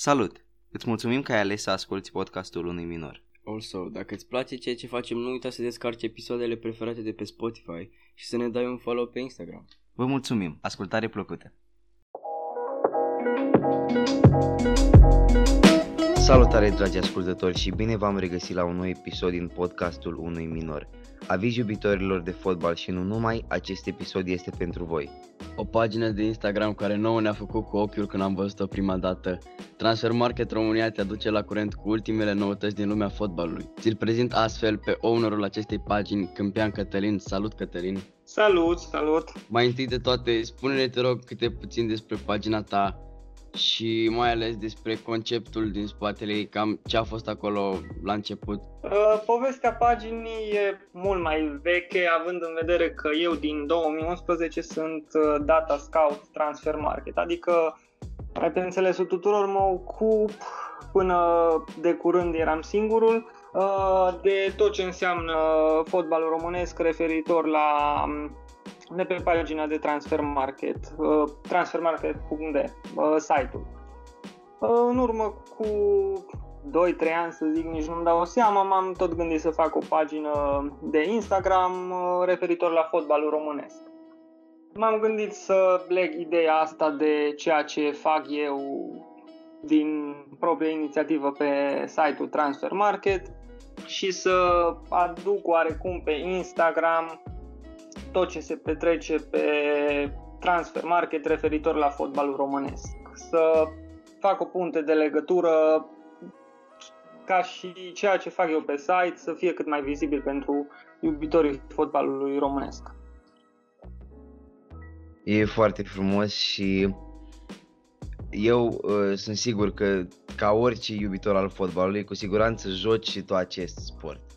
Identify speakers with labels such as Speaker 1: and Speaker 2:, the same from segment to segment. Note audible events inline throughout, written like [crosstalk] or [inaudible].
Speaker 1: Salut! Îți mulțumim că ai ales să asculti podcastul unui minor.
Speaker 2: Also, dacă îți place ceea ce facem, nu uita să descarci episoadele preferate de pe Spotify și să ne dai un follow pe Instagram.
Speaker 1: Vă mulțumim! Ascultare plăcută! Salutare dragi ascultători și bine v-am regăsit la un nou episod din podcastul unui minor. Aviz iubitorilor de fotbal și nu numai, acest episod este pentru voi.
Speaker 2: O pagină de Instagram care nouă ne-a făcut cu ochiul când am văzut-o prima dată. Transfer Market România te aduce la curent cu ultimele noutăți din lumea fotbalului. Ți-l prezint astfel pe ownerul acestei pagini, Câmpian Cătălin. Salut Cătălin!
Speaker 3: Salut, salut!
Speaker 2: Mai întâi de toate, spune-ne te rog câte puțin despre pagina ta, și mai ales despre conceptul din spatele ei, cam ce a fost acolo la început.
Speaker 3: Uh, povestea paginii e mult mai veche, având în vedere că eu din 2011 sunt uh, data scout transfer market, adică, mai pe înțelesul tuturor, mă ocup până de curând eram singurul uh, de tot ce înseamnă fotbalul românesc referitor la um, de pe pagina de Transfer Market, uh, transfermarket.de, uh, site-ul. Uh, în urmă cu 2-3 ani, să zic, nici nu-mi dau seama, m-am tot gândit să fac o pagină de Instagram referitor la fotbalul românesc. M-am gândit să leg ideea asta de ceea ce fac eu din propria inițiativă pe site-ul Transfer Market și să aduc oarecum pe Instagram tot ce se petrece pe transfer market referitor la fotbalul românesc. Să fac o punte de legătură ca și ceea ce fac eu pe site să fie cât mai vizibil pentru iubitorii fotbalului românesc.
Speaker 1: E foarte frumos și eu uh, sunt sigur că ca orice iubitor al fotbalului, cu siguranță joci și tu acest sport.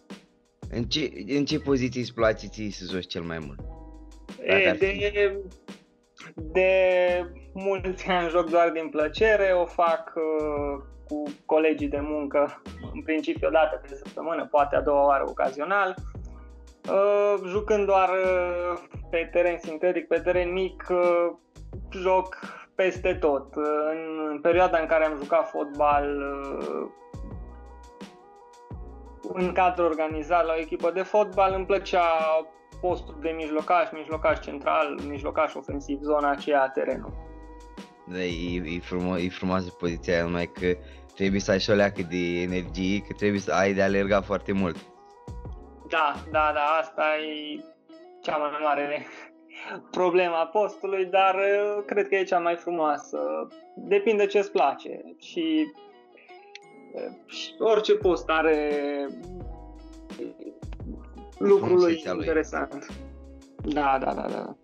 Speaker 1: În ce, în ce poziții îți place ție să joci cel mai mult?
Speaker 3: E, de, de mulți ani joc doar din plăcere, o fac uh, cu colegii de muncă, în principiu o dată pe săptămână, poate a doua oară ocazional. Uh, jucând doar uh, pe teren sintetic, pe teren mic, uh, joc peste tot. Uh, în perioada în care am jucat fotbal, uh, în cadrul organizat la o echipă de fotbal îmi plăcea postul de mijlocaș, mijlocaș central, mijlocaș ofensiv, zona aceea a terenului.
Speaker 1: Da, e, e, frumos, e frumoasă poziția aia, numai că trebuie să ai și o leacă de energie, că trebuie să ai de alerga foarte mult.
Speaker 3: Da, da, da, asta e cea mai mare [laughs] problema postului, dar uh, cred că e cea mai frumoasă. Depinde ce îți place și orice post are lucrul lui interesant. Lui. Da, da, da, da.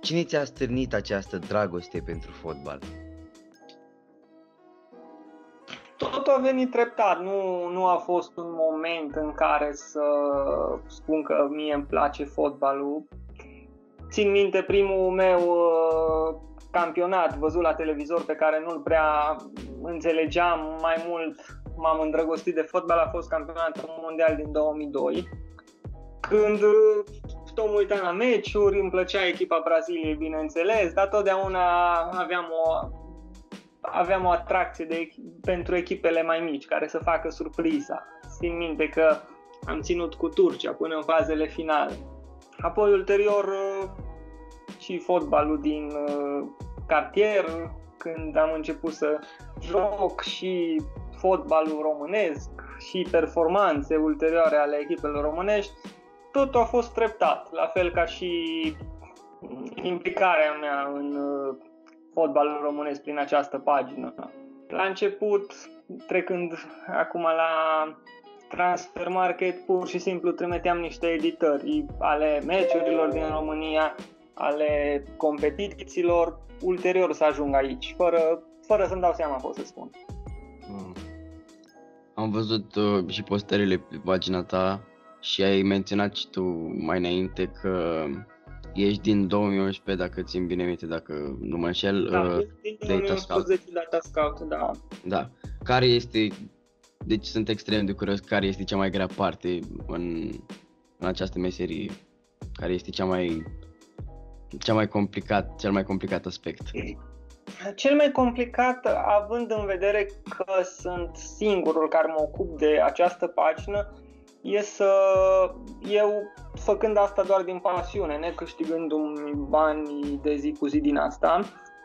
Speaker 1: Cine ți-a stârnit această dragoste pentru fotbal?
Speaker 3: Tot a venit treptat, nu, nu a fost un moment în care să spun că mie îmi place fotbalul. Țin minte primul meu uh, campionat văzut la televizor pe care nu-l prea înțelegeam mai mult, m-am îndrăgostit de fotbal, a fost campionatul mondial din 2002, când tot mă uitam la meciuri, îmi plăcea echipa Braziliei, bineînțeles, dar totdeauna aveam o, aveam o atracție de, pentru echipele mai mici, care să facă surpriza. Țin minte că am ținut cu Turcia până în fazele finale. Apoi, ulterior, și fotbalul din uh, cartier, când am început să joc și fotbalul românesc și performanțe ulterioare ale echipelor românești, totul a fost treptat, la fel ca și implicarea mea în uh, fotbalul românesc prin această pagină. La început, trecând acum la Transfer Market, pur și simplu trimiteam niște editări ale meciurilor din România, ale competițiilor, ulterior să ajung aici, fără, fără să-mi dau seama, pot să spun. Mm.
Speaker 2: Am văzut uh, și postările pe pagina ta și ai menționat și tu mai înainte că ești din 2011, dacă țin bine minte, dacă nu mă înșel,
Speaker 3: da, uh, din 2011 Data Scout, da.
Speaker 2: Da. Care este, deci sunt extrem de curios, care este cea mai grea parte în, în această meserie? Care este cea mai cea mai complicat, cel mai complicat aspect?
Speaker 3: cel mai complicat, având în vedere că sunt singurul care mă ocup de această pagină, e să eu, făcând asta doar din pasiune, necâștigându-mi bani de zi cu zi din asta,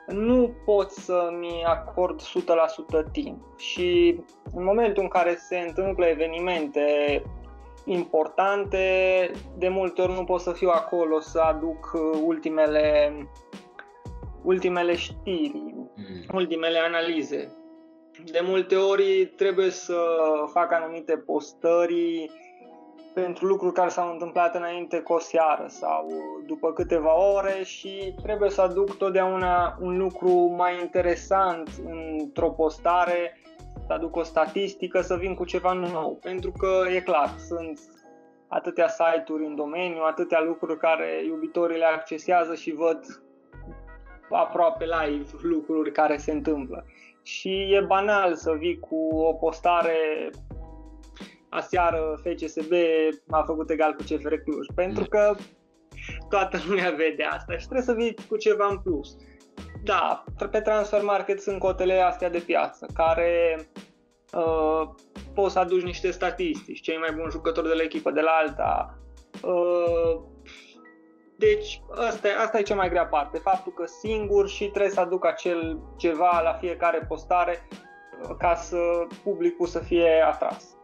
Speaker 3: nu pot să-mi acord 100% timp. Și în momentul în care se întâmplă evenimente importante, de multe ori nu pot să fiu acolo să aduc ultimele, ultimele știri, mm. ultimele analize. De multe ori trebuie să fac anumite postări pentru lucruri care s-au întâmplat înainte cu o seară sau după câteva ore și trebuie să aduc totdeauna un lucru mai interesant într-o postare, să aduc o statistică, să vin cu ceva nou. Pentru că e clar, sunt atâtea site-uri în domeniu, atâtea lucruri care iubitorii le accesează și văd aproape live lucruri care se întâmplă. Și e banal să vii cu o postare aseară FCSB a făcut egal cu CFR Cluj, pentru că toată lumea vede asta și trebuie să vii cu ceva în plus. Da, pe Transfer Market sunt cotele astea de piață, care uh, poți să aduci niște statistici, cei mai buni jucători de la echipă de la alta. Uh, deci asta, asta e cea mai grea parte, faptul că singur și trebuie să aduc acel ceva la fiecare postare uh, ca să publicul să fie atras.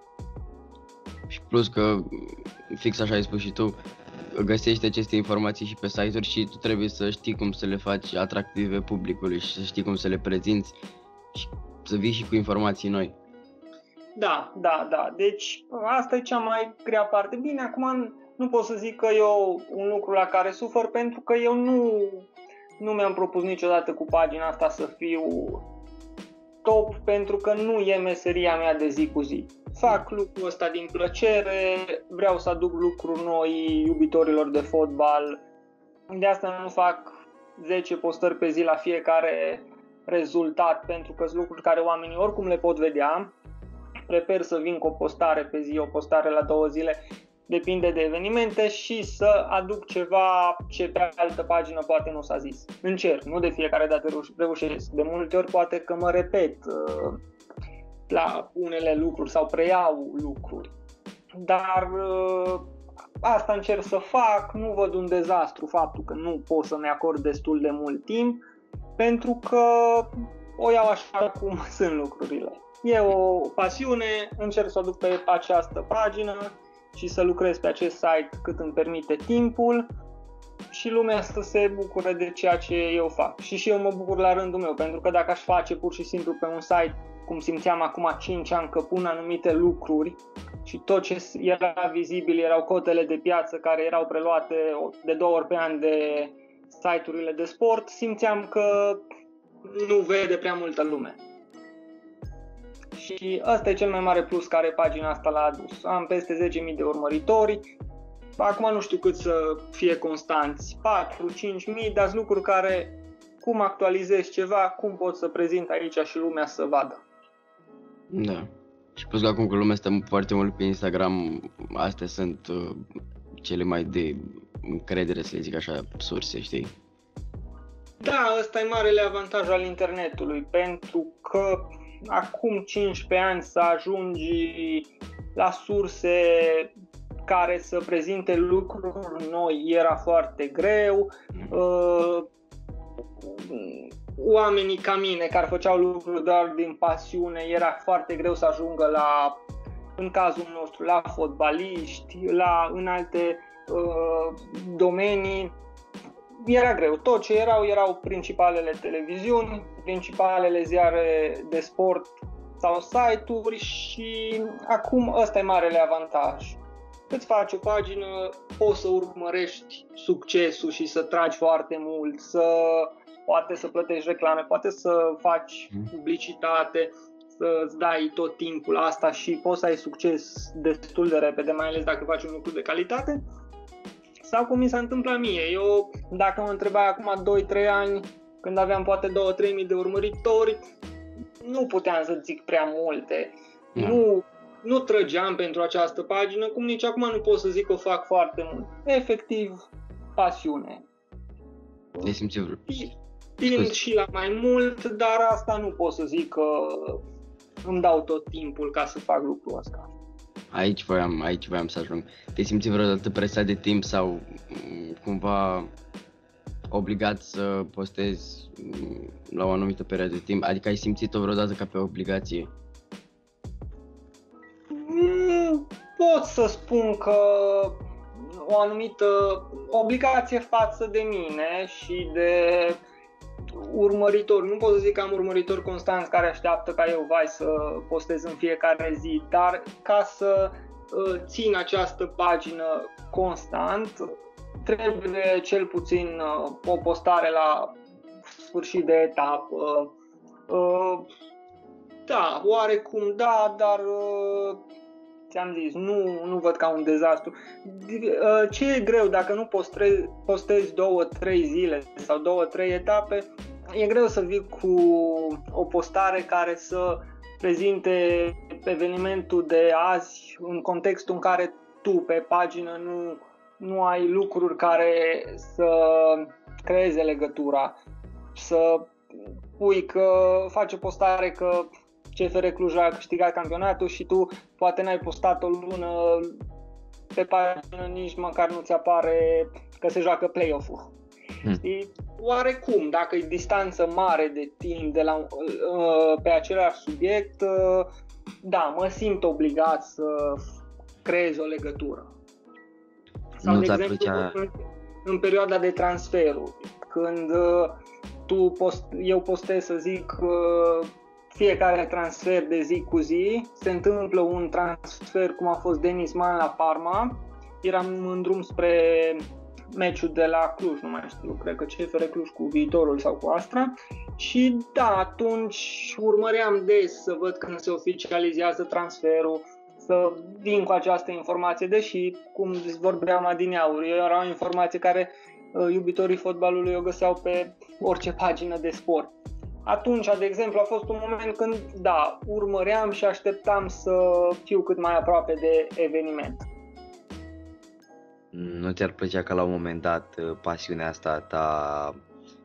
Speaker 2: Și plus că, fix așa ai spus și tu, găsești aceste informații și pe site-uri și tu trebuie să știi cum să le faci atractive publicului și să știi cum să le prezinți și să vii și cu informații noi.
Speaker 3: Da, da, da. Deci asta e cea mai grea parte. Bine, acum nu pot să zic că eu un lucru la care sufăr pentru că eu nu, nu mi-am propus niciodată cu pagina asta să fiu top pentru că nu e meseria mea de zi cu zi fac lucrul ăsta din plăcere, vreau să aduc lucruri noi iubitorilor de fotbal. De asta nu fac 10 postări pe zi la fiecare rezultat, pentru că sunt lucruri care oamenii oricum le pot vedea. Prefer să vin cu o postare pe zi, o postare la două zile, depinde de evenimente și să aduc ceva ce pe altă pagină poate nu s-a zis. Încerc, nu de fiecare dată reușesc. De multe ori poate că mă repet, uh, la unele lucruri sau preiau lucruri. Dar uh, asta încerc să fac, nu văd un dezastru faptul că nu pot să-mi acord destul de mult timp, pentru că o iau așa cum [laughs] sunt lucrurile. E o pasiune, încerc să o duc pe această pagină și să lucrez pe acest site cât îmi permite timpul și lumea să se bucure de ceea ce eu fac. Și și eu mă bucur la rândul meu, pentru că dacă aș face pur și simplu pe un site cum simțeam acum 5 ani că pun anumite lucruri și tot ce era vizibil erau cotele de piață care erau preluate de două ori pe an de site-urile de sport, simțeam că nu vede prea multă lume. Și ăsta e cel mai mare plus care pagina asta l-a adus. Am peste 10.000 de urmăritori, acum nu știu cât să fie constanți, 4-5.000, dar sunt lucruri care cum actualizezi ceva, cum pot să prezint aici și lumea să vadă.
Speaker 2: Da. Și plus că acum că lumea stă foarte mult pe Instagram, astea sunt uh, cele mai de încredere, să zic așa, surse, știi?
Speaker 3: Da, ăsta e marele avantaj al internetului, pentru că acum 15 ani să ajungi la surse care să prezinte lucruri noi era foarte greu. Mm. Uh, oamenii ca mine care făceau lucruri doar din pasiune, era foarte greu să ajungă la, în cazul nostru, la fotbaliști, la, în alte uh, domenii. Era greu. Tot ce erau, erau principalele televiziuni, principalele ziare de sport sau site-uri și acum ăsta e marele avantaj. Îți faci o pagină, poți să urmărești succesul și să tragi foarte mult, să poate să plătești reclame, poate să faci mhm. publicitate, să-ți dai tot timpul asta și poți să ai succes destul de repede, mai ales dacă faci un lucru de calitate. Sau cum mi s-a întâmplat mie. Eu, dacă mă întrebai acum 2-3 ani, când aveam poate 2-3 mii de urmăritori, nu puteam să zic prea multe. Da. Nu, nu trăgeam pentru această pagină, cum nici acum nu pot să zic că o fac foarte mult. Efectiv, pasiune.
Speaker 2: Te simți
Speaker 3: tind și la mai mult, dar asta nu pot să zic că îmi dau tot timpul ca să fac lucrul ăsta.
Speaker 2: Aici voiam, aici voiam să ajung. Te simți vreodată presat de timp sau mm, cumva obligat să postezi mm, la o anumită perioadă de timp? Adică ai simțit-o vreodată ca pe obligație?
Speaker 3: Mm, pot să spun că o anumită obligație față de mine și de urmăritori. Nu pot să zic că am urmăritori constanți care așteaptă ca eu, vai, să postez în fiecare zi, dar ca să uh, țin această pagină constant, trebuie cel puțin uh, o postare la sfârșit de etapă. Uh, da, oarecum da, dar ți-am zis, nu, nu văd ca un dezastru. Ce e greu dacă nu postezi, postezi două, trei zile sau două, trei etape, e greu să vii cu o postare care să prezinte evenimentul de azi în contextul în care tu pe pagină nu, nu ai lucruri care să creeze legătura, să pui că face o postare că CFR Cluj a câștigat campionatul și tu poate n-ai postat o lună pe pagină nici măcar nu ți apare că se joacă play-off-ul. Hmm. Știi? Oarecum, dacă e distanță mare de timp de la, uh, pe același subiect, uh, da, mă simt obligat să creez o legătură. Sau, nu de exemplu, plăcea... în, în perioada de transferuri, când uh, tu post, eu postez să zic fiecare transfer de zi cu zi, se întâmplă un transfer cum a fost Denis Man la Parma, eram în drum spre meciul de la Cluj, nu mai știu, cred că CFR Cluj cu viitorul sau cu Astra. Și da, atunci urmăream des să văd când se oficializează transferul, să vin cu această informație, deși, cum vorbeam adineauri, era o informație care uh, iubitorii fotbalului o găseau pe orice pagină de sport. Atunci, de exemplu, a fost un moment când, da, urmăream și așteptam să fiu cât mai aproape de eveniment.
Speaker 1: Nu ți-ar plăcea ca la un moment dat uh, pasiunea asta ta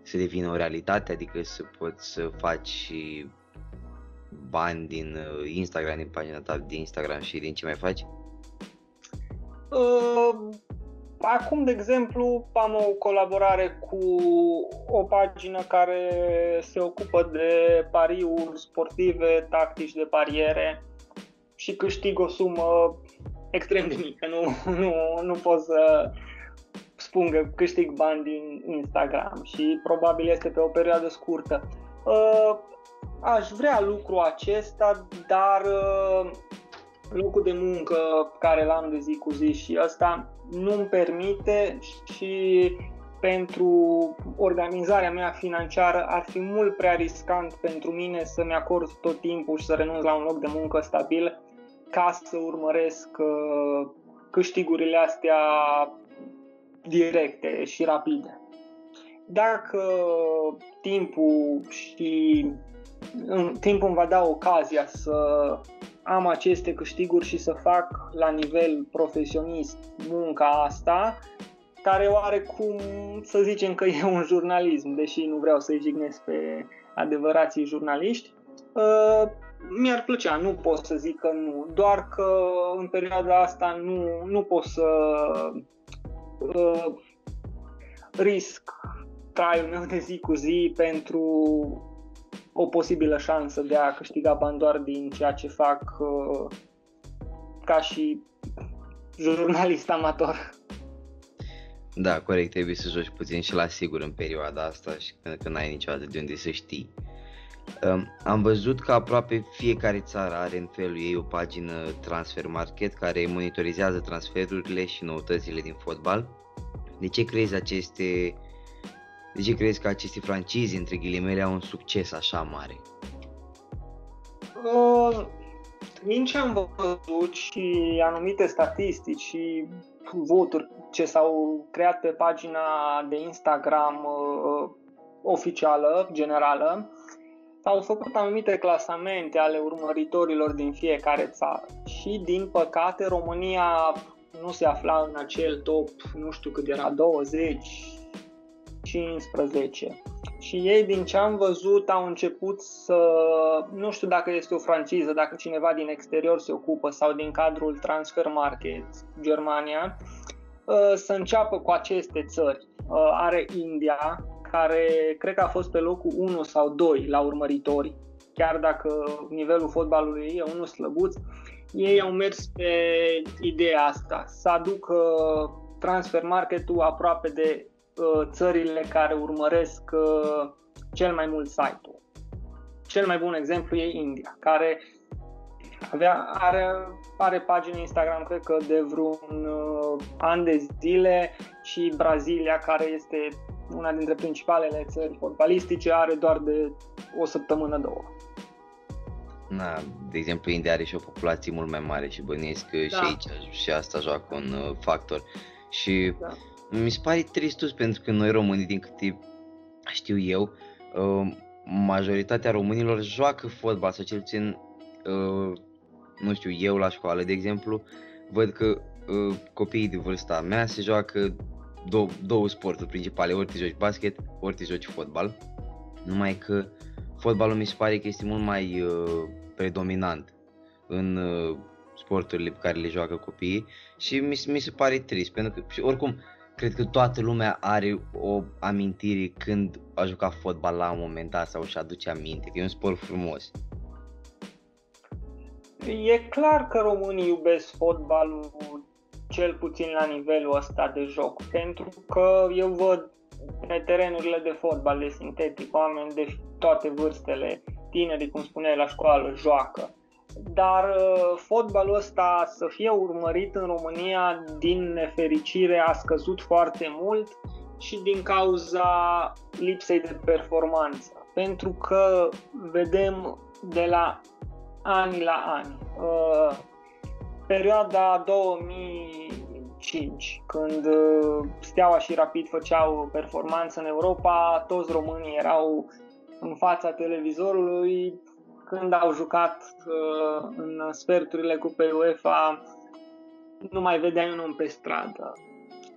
Speaker 1: să devină o realitate, adică să poți să faci bani din uh, Instagram, din pagina ta din Instagram și din ce mai faci?
Speaker 3: Uh, Acum, de exemplu, am o colaborare cu o pagină care se ocupă de pariuri sportive, tactici de pariere și câștig o sumă extrem de mică. Nu, nu, nu pot să spun că câștig bani din Instagram și probabil este pe o perioadă scurtă. Uh, aș vrea lucrul acesta, dar uh, locul de muncă care l-am de zi cu zi și asta nu-mi permite și pentru organizarea mea financiară ar fi mult prea riscant pentru mine să-mi acord tot timpul și să renunț la un loc de muncă stabil ca să urmăresc uh, câștigurile astea directe și rapide. Dacă timpul și timpul îmi va da ocazia să am aceste câștiguri și să fac la nivel profesionist munca asta, care oarecum să zicem că [laughs] e un jurnalism, deși nu vreau să-i jignesc pe adevărații jurnaliști, uh, mi-ar plăcea, nu pot să zic că nu, doar că în perioada asta nu, nu pot să uh, risc traiul meu de zi cu zi pentru o posibilă șansă de a câștiga bani doar din ceea ce fac uh, ca și jurnalist amator.
Speaker 1: Da, corect, trebuie să joci puțin și la sigur în perioada asta și când, când ai niciodată de unde să știi. Um, am văzut că aproape fiecare țară are în felul ei o pagină Transfer Market care monitorizează transferurile și noutățile din fotbal. De ce crezi aceste de ce crezi că aceste francizi, între ghilimele, au un succes așa mare?
Speaker 3: Uh, din ce am văzut și anumite statistici și voturi ce s-au creat pe pagina de Instagram uh, oficială, generală, s-au făcut anumite clasamente ale urmăritorilor din fiecare țară. Și, din păcate, România nu se afla în acel top, nu știu cât era, 20, 2015 și ei, din ce am văzut, au început să, nu știu dacă este o franciză, dacă cineva din exterior se ocupă sau din cadrul Transfer Market Germania, uh, să înceapă cu aceste țări. Uh, are India, care cred că a fost pe locul 1 sau 2 la urmăritori, chiar dacă nivelul fotbalului e unul slăbuț, ei au mers pe ideea asta, să aducă transfer marketul aproape de uh, țările care urmăresc uh, cel mai mult site-ul. Cel mai bun exemplu e India, care avea, are, are pagini Instagram, cred că de vreun uh, an de zile și Brazilia, care este una dintre principalele țări fotbalistice, are doar de o săptămână, două.
Speaker 1: Na, de exemplu, India are și o populație mult mai mare și bănuiesc că da. și aici și asta joacă un uh, factor. Și da. Mi se pare tristus pentru că noi românii, din câte știu eu, uh, majoritatea românilor joacă fotbal sau cel puțin, uh, nu știu, eu la școală, de exemplu, văd că uh, copiii de vârsta mea se joacă două, două sporturi principale, ori te joci basket, ori te joci fotbal. Numai că fotbalul mi se pare că este mult mai uh, predominant în uh, sporturile pe care le joacă copiii și mi, mi se pare trist, pentru că și oricum cred că toată lumea are o amintire când a jucat fotbal la un moment dat sau își aduce aminte, că e un sport frumos.
Speaker 3: E clar că românii iubesc fotbalul cel puțin la nivelul ăsta de joc, pentru că eu văd pe terenurile de fotbal de sintetic, oameni de toate vârstele, tineri, cum spuneai, la școală, joacă. Dar uh, fotbalul ăsta să fie urmărit în România, din nefericire, a scăzut foarte mult și din cauza lipsei de performanță. Pentru că vedem de la ani la ani. Uh, perioada 2005, când uh, Steaua și Rapid făceau performanță în Europa, toți românii erau în fața televizorului când au jucat uh, în sferturile Cupei UEFA, nu mai vedeai un om pe stradă.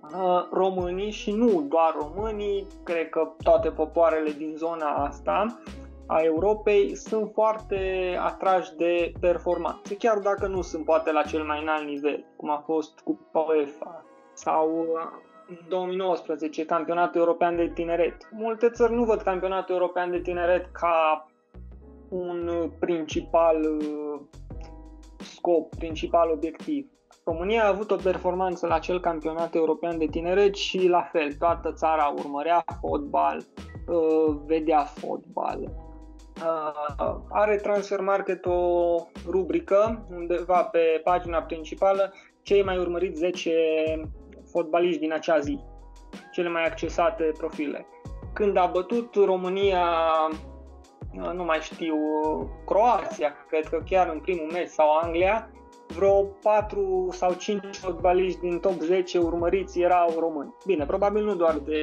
Speaker 3: Uh, românii și nu doar românii, cred că toate popoarele din zona asta a Europei sunt foarte atrași de performanțe, chiar dacă nu sunt poate la cel mai înalt nivel, cum a fost cu UEFA sau în 2019 campionatul european de tineret. Multe țări nu văd campionatul european de tineret ca un principal uh, scop, principal obiectiv. România a avut o performanță la acel campionat european de tineret și la fel, toată țara urmărea fotbal, uh, vedea fotbal, Uh, are Transfer Market o rubrică undeva pe pagina principală cei mai urmăriți 10 fotbaliști din acea zi, cele mai accesate profile. Când a bătut România, uh, nu mai știu, Croația, cred că chiar în primul meci sau Anglia, vreo 4 sau 5 fotbaliști din top 10 urmăriți erau români. Bine, probabil nu doar de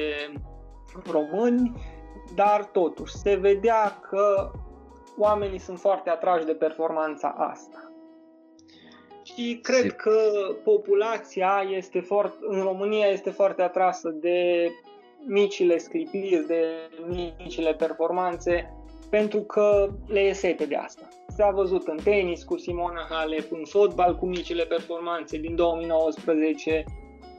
Speaker 3: români, dar totuși se vedea că oamenii sunt foarte atrași de performanța asta. Și cred se... că populația este foarte, în România este foarte atrasă de micile sclipiri, de micile performanțe, pentru că le e sete de asta. S-a văzut în tenis cu Simona Halep, în fotbal cu micile performanțe din 2019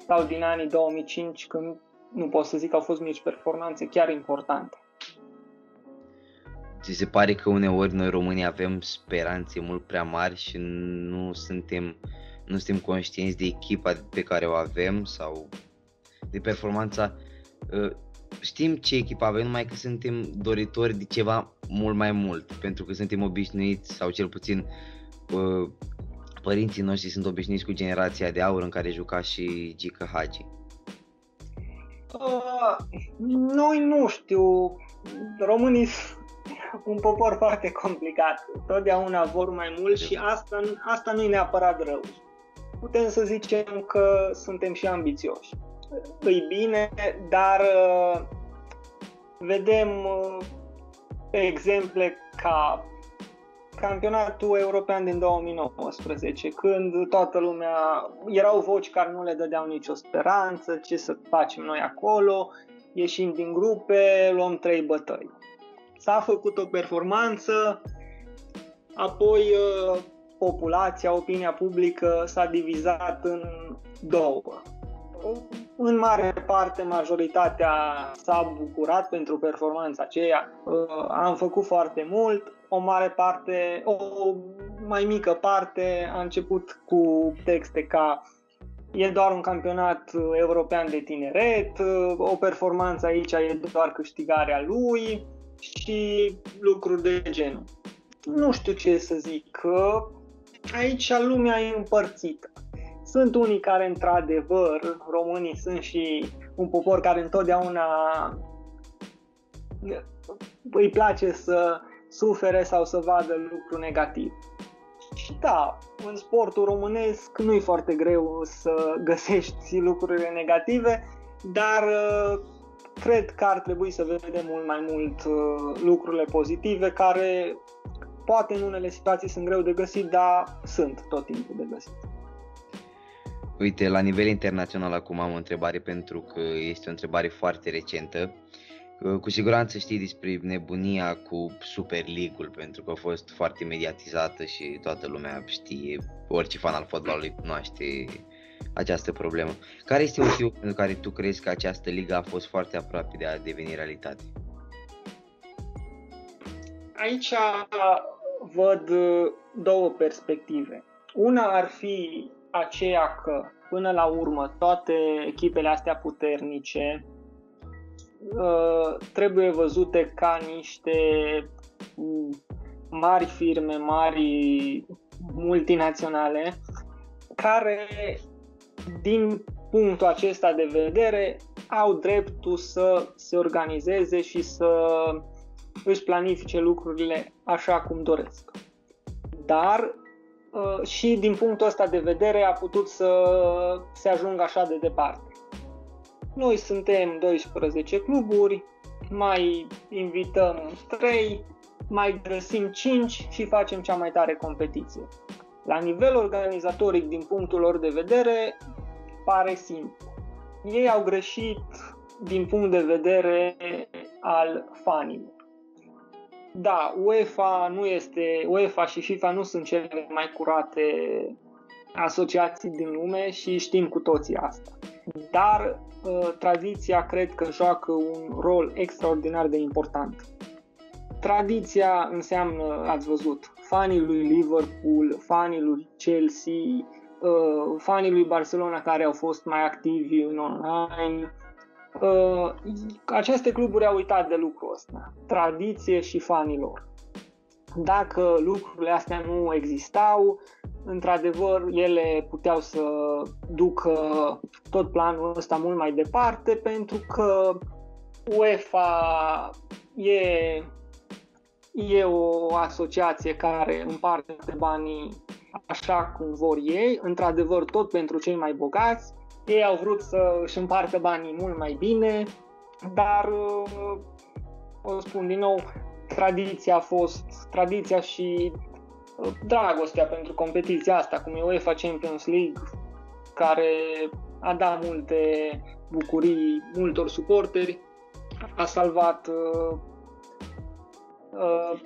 Speaker 3: sau din anii 2005, când nu pot să zic că au fost mici performanțe chiar importante.
Speaker 1: Ți se pare că uneori noi românii avem speranțe mult prea mari și nu suntem, nu suntem conștienți de echipa pe care o avem sau de performanța. Ă, știm ce echipă avem, numai că suntem doritori de ceva mult mai mult, pentru că suntem obișnuiți sau cel puțin ă, părinții noștri sunt obișnuiți cu generația de aur în care juca și Gica Hagi.
Speaker 3: Uh, noi nu știu, românii un popor foarte complicat. Totdeauna vor mai mult și asta, asta nu e neapărat rău. Putem să zicem că suntem și ambițioși. Îi bine, dar uh, vedem uh, exemple ca campionatul european din 2019, când toată lumea, erau voci care nu le dădeau nicio speranță, ce să facem noi acolo, ieșim din grupe, luăm trei bătăi. S-a făcut o performanță, apoi uh, populația, opinia publică s-a divizat în două. În mare parte, majoritatea s-a bucurat pentru performanța aceea. Uh, am făcut foarte mult, o mare parte, o mai mică parte a început cu texte ca e doar un campionat european de tineret, o performanță aici e doar câștigarea lui și lucruri de genul. Nu știu ce să zic, că aici lumea e împărțită. Sunt unii care, într-adevăr, românii sunt și un popor care întotdeauna îi place să sufere sau să vadă lucru negativ. Și da, în sportul românesc nu e foarte greu să găsești lucrurile negative, dar uh, cred că ar trebui să vedem mult mai mult uh, lucrurile pozitive care poate în unele situații sunt greu de găsit, dar sunt tot timpul de găsit.
Speaker 1: Uite, la nivel internațional acum am o întrebare pentru că este o întrebare foarte recentă. Cu siguranță știi despre nebunia cu Super League-ul pentru că a fost foarte mediatizată și toată lumea știe, orice fan al fotbalului cunoaște această problemă. Care este motivul pentru care tu crezi că această ligă a fost foarte aproape de a deveni realitate?
Speaker 3: Aici văd două perspective. Una ar fi aceea că, până la urmă, toate echipele astea puternice uh, trebuie văzute ca niște mari firme, mari multinaționale, care, din punctul acesta de vedere, au dreptul să se organizeze și să își planifice lucrurile așa cum doresc. Dar uh, și din punctul ăsta de vedere a putut să se ajungă așa de departe. Noi suntem 12 cluburi, mai invităm 3, mai găsim 5 și facem cea mai tare competiție. La nivel organizatoric, din punctul lor de vedere, pare simplu. Ei au greșit din punct de vedere al fanilor. Da, UEFA nu este, UEFA și FIFA nu sunt cele mai curate asociații din lume și știm cu toții asta. Dar uh, tradiția cred că joacă un rol extraordinar de important. Tradiția înseamnă, ați văzut, fanii lui Liverpool, fanii lui Chelsea, uh, fanii lui Barcelona care au fost mai activi în online, Uh, aceste cluburi au uitat de lucrul ăsta, tradiție și fanilor. Dacă lucrurile astea nu existau, într-adevăr, ele puteau să ducă tot planul ăsta mult mai departe, pentru că UEFA e, e o asociație care împarte banii așa cum vor ei, într-adevăr tot pentru cei mai bogați, ei au vrut să își împartă banii mult mai bine, dar uh, o spun din nou, tradiția a fost, tradiția și uh, dragostea pentru competiția asta, cum e UEFA Champions League, care a dat multe bucurii multor suporteri, a salvat uh, uh,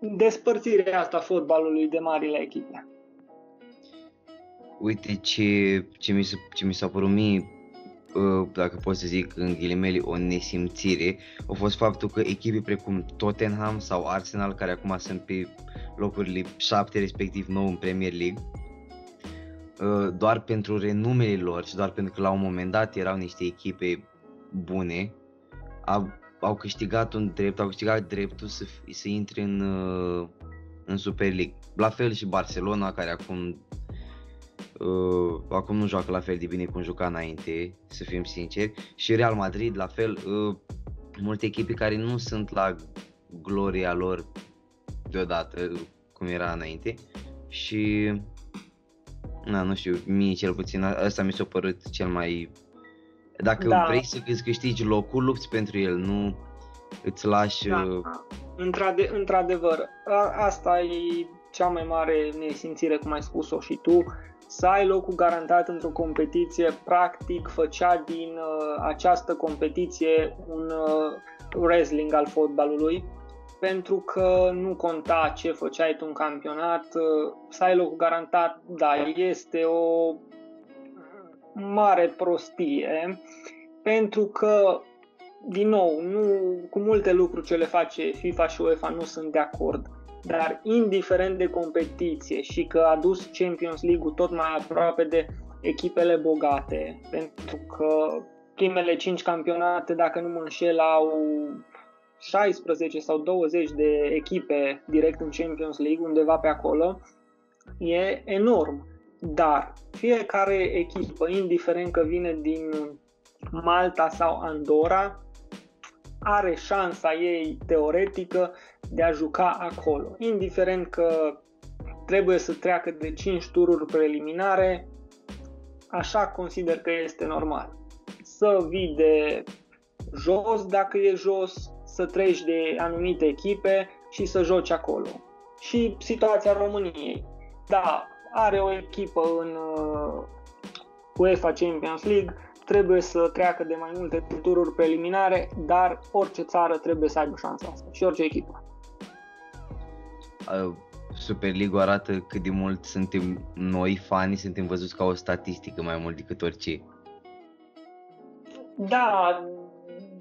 Speaker 3: despărțirea asta fotbalului de marile echipe.
Speaker 1: Uite ce, ce, mi, s-a, ce mi s-a părut mie, uh, dacă pot să zic în ghilimele, o nesimțire, a fost faptul că echipe precum Tottenham sau Arsenal, care acum sunt pe locurile 7 respectiv 9 în Premier League, uh, doar pentru renumele lor și doar pentru că la un moment dat erau niște echipe bune, au, au câștigat un drept, au câștigat dreptul să, să intre în, uh, în Super League. La fel și Barcelona, care acum Uh, acum nu joacă la fel de bine cum juca înainte, să fim sinceri. Și Real Madrid, la fel, uh, multe echipe care nu sunt la gloria lor deodată, cum era înainte. Și, na, nu știu, mie cel puțin, asta mi s-a părut cel mai... Dacă da. vrei să îți câștigi locul, lupți pentru el, nu îți lași... Da.
Speaker 3: Într-ade- într-adevăr, asta e cea mai mare nesimțire, cum ai spus-o și tu, să ai locul garantat într-o competiție, practic făcea din uh, această competiție un uh, wrestling al fotbalului, pentru că nu conta ce făceai tu în campionat, uh, să ai locul garantat, da, este o mare prostie, pentru că, din nou, nu, cu multe lucruri ce le face FIFA și UEFA nu sunt de acord dar indiferent de competiție și că a dus Champions League-ul tot mai aproape de echipele bogate, pentru că primele 5 campionate, dacă nu mă înșel, au 16 sau 20 de echipe direct în Champions League, undeva pe acolo, e enorm. Dar fiecare echipă, indiferent că vine din Malta sau Andorra, are șansa ei teoretică de a juca acolo. Indiferent că trebuie să treacă de 5 tururi preliminare, așa consider că este normal. Să vii de jos dacă e jos, să treci de anumite echipe și să joci acolo. Și situația României. Da, are o echipă în uh, UEFA Champions League, trebuie să treacă de mai multe tururi preliminare, dar orice țară trebuie să aibă șansa asta și orice echipă.
Speaker 1: Super League arată cât de mult suntem noi fani, suntem văzuți ca o statistică mai mult decât orice.
Speaker 3: Da,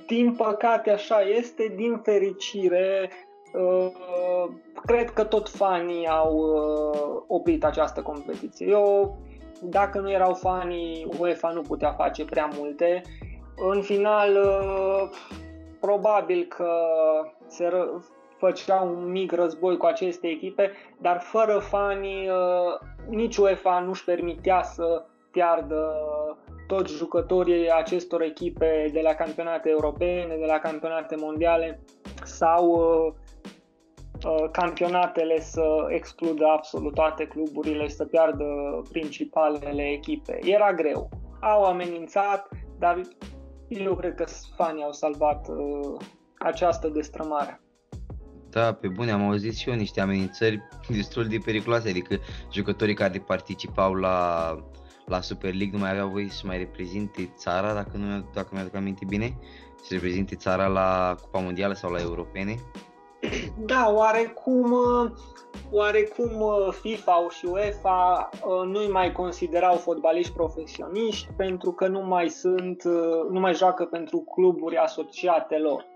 Speaker 3: din păcate așa este, din fericire, uh, cred că tot fanii au uh, oprit această competiție. Eu dacă nu erau fanii, UEFA nu putea face prea multe. În final, uh, probabil că se făcea un mic război cu aceste echipe, dar fără fanii, uh, nici UEFA nu-și permitea să piardă toți jucătorii acestor echipe de la campionate europene, de la campionate mondiale sau uh, Uh, campionatele să excludă absolut toate cluburile și să piardă principalele echipe. Era greu. Au amenințat, dar eu cred că fanii au salvat uh, această destrămare.
Speaker 1: Da, pe bune, am auzit și eu niște amenințări destul de periculoase, adică jucătorii care participau la, la Super League nu mai aveau voie să mai reprezinte țara, dacă, nu, dacă mi-aduc aminte bine, să reprezinte țara la Cupa Mondială sau la Europene.
Speaker 3: Da, oarecum, oarecum FIFA și UEFA uh, nu-i mai considerau fotbaliști profesioniști pentru că nu mai sunt, uh, nu mai joacă pentru cluburi asociate lor.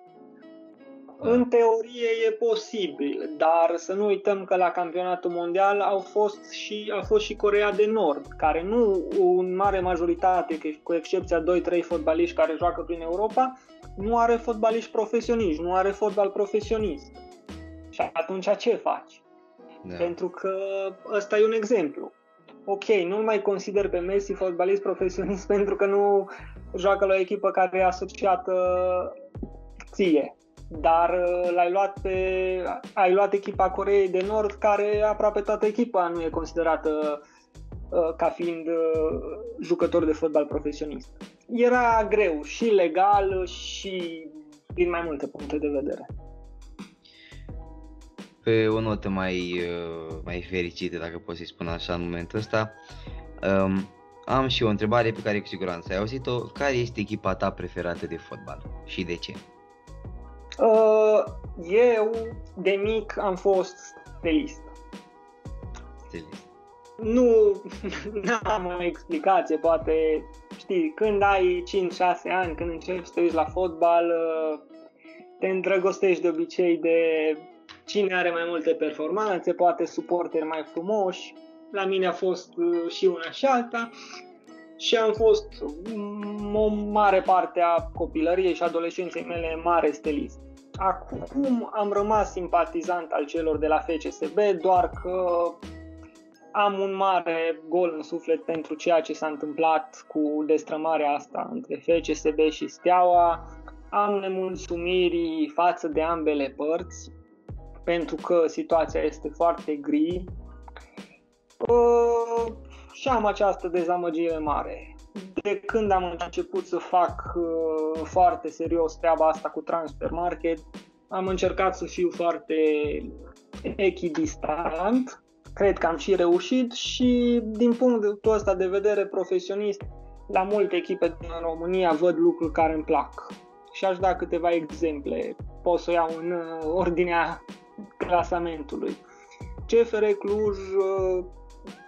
Speaker 3: În teorie e posibil, dar să nu uităm că la campionatul mondial au fost și, a fost și Corea de Nord, care nu în mare majoritate, cu excepția 2-3 fotbaliști care joacă prin Europa, nu are fotbaliști profesioniști, nu are fotbal profesionist. Și atunci ce faci? Da. Pentru că ăsta e un exemplu. Ok, nu mai consider pe Messi fotbalist profesionist [laughs] pentru că nu joacă la o echipă care e asociată ție. Dar uh, l-ai luat pe, ai luat echipa Coreei de Nord care aproape toată echipa nu e considerată uh, ca fiind uh, jucător de fotbal profesionist. Era greu și legal și din mai multe puncte de vedere
Speaker 1: pe o notă mai, uh, mai fericită, dacă pot să-i spun așa în momentul ăsta, um, am și o întrebare pe care cu siguranță ai auzit-o. Care este echipa ta preferată de fotbal și de ce?
Speaker 3: Uh, eu, de mic, am fost stelist.
Speaker 1: Stelist.
Speaker 3: Nu [laughs] am o explicație, poate, știi, când ai 5-6 ani, când începi să te uiți la fotbal, uh, te îndrăgostești de obicei de cine are mai multe performanțe, poate suporteri mai frumoși. La mine a fost uh, și una și alta și am fost mm, o mare parte a copilăriei și adolescenței mele mare stelist. Acum am rămas simpatizant al celor de la FCSB, doar că am un mare gol în suflet pentru ceea ce s-a întâmplat cu destrămarea asta între FCSB și Steaua. Am nemulțumiri față de ambele părți, pentru că situația este foarte gri uh, și am această dezamăgire mare. De când am început să fac uh, foarte serios treaba asta cu Transfer Market, am încercat să fiu foarte echidistant cred că am și reușit și din punctul ăsta de vedere profesionist, la multe echipe din România văd lucruri care îmi plac. Și aș da câteva exemple. Pot să iau în uh, ordinea clasamentului. CFR Cluj uh,